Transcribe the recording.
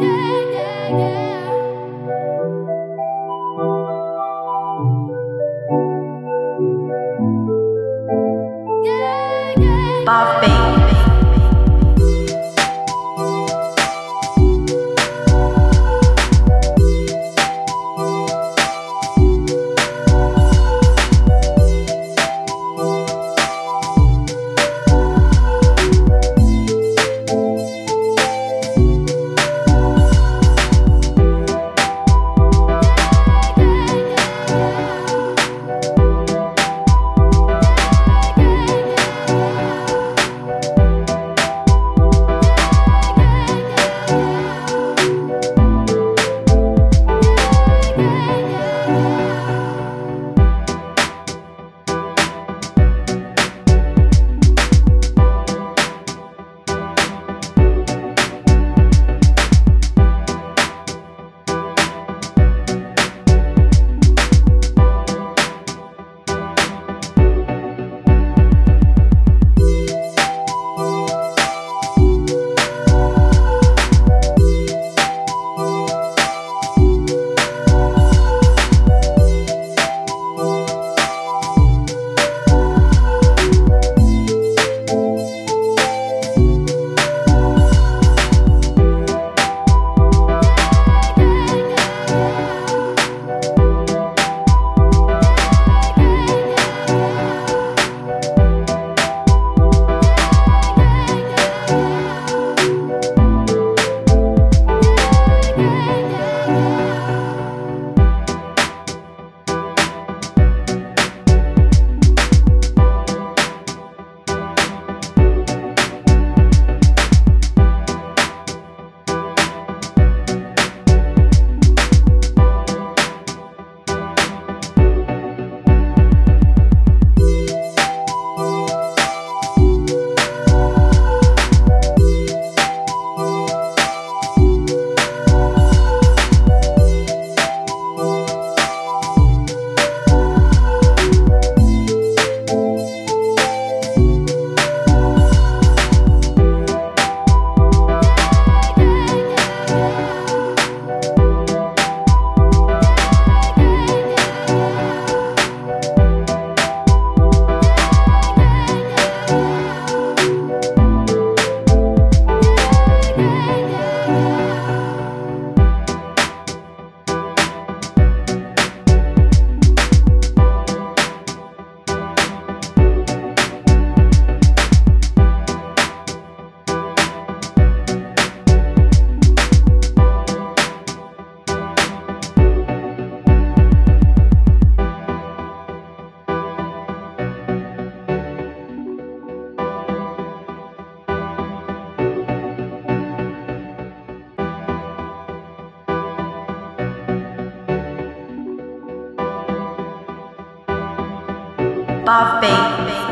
yeah, yeah, yeah. Bob Baby.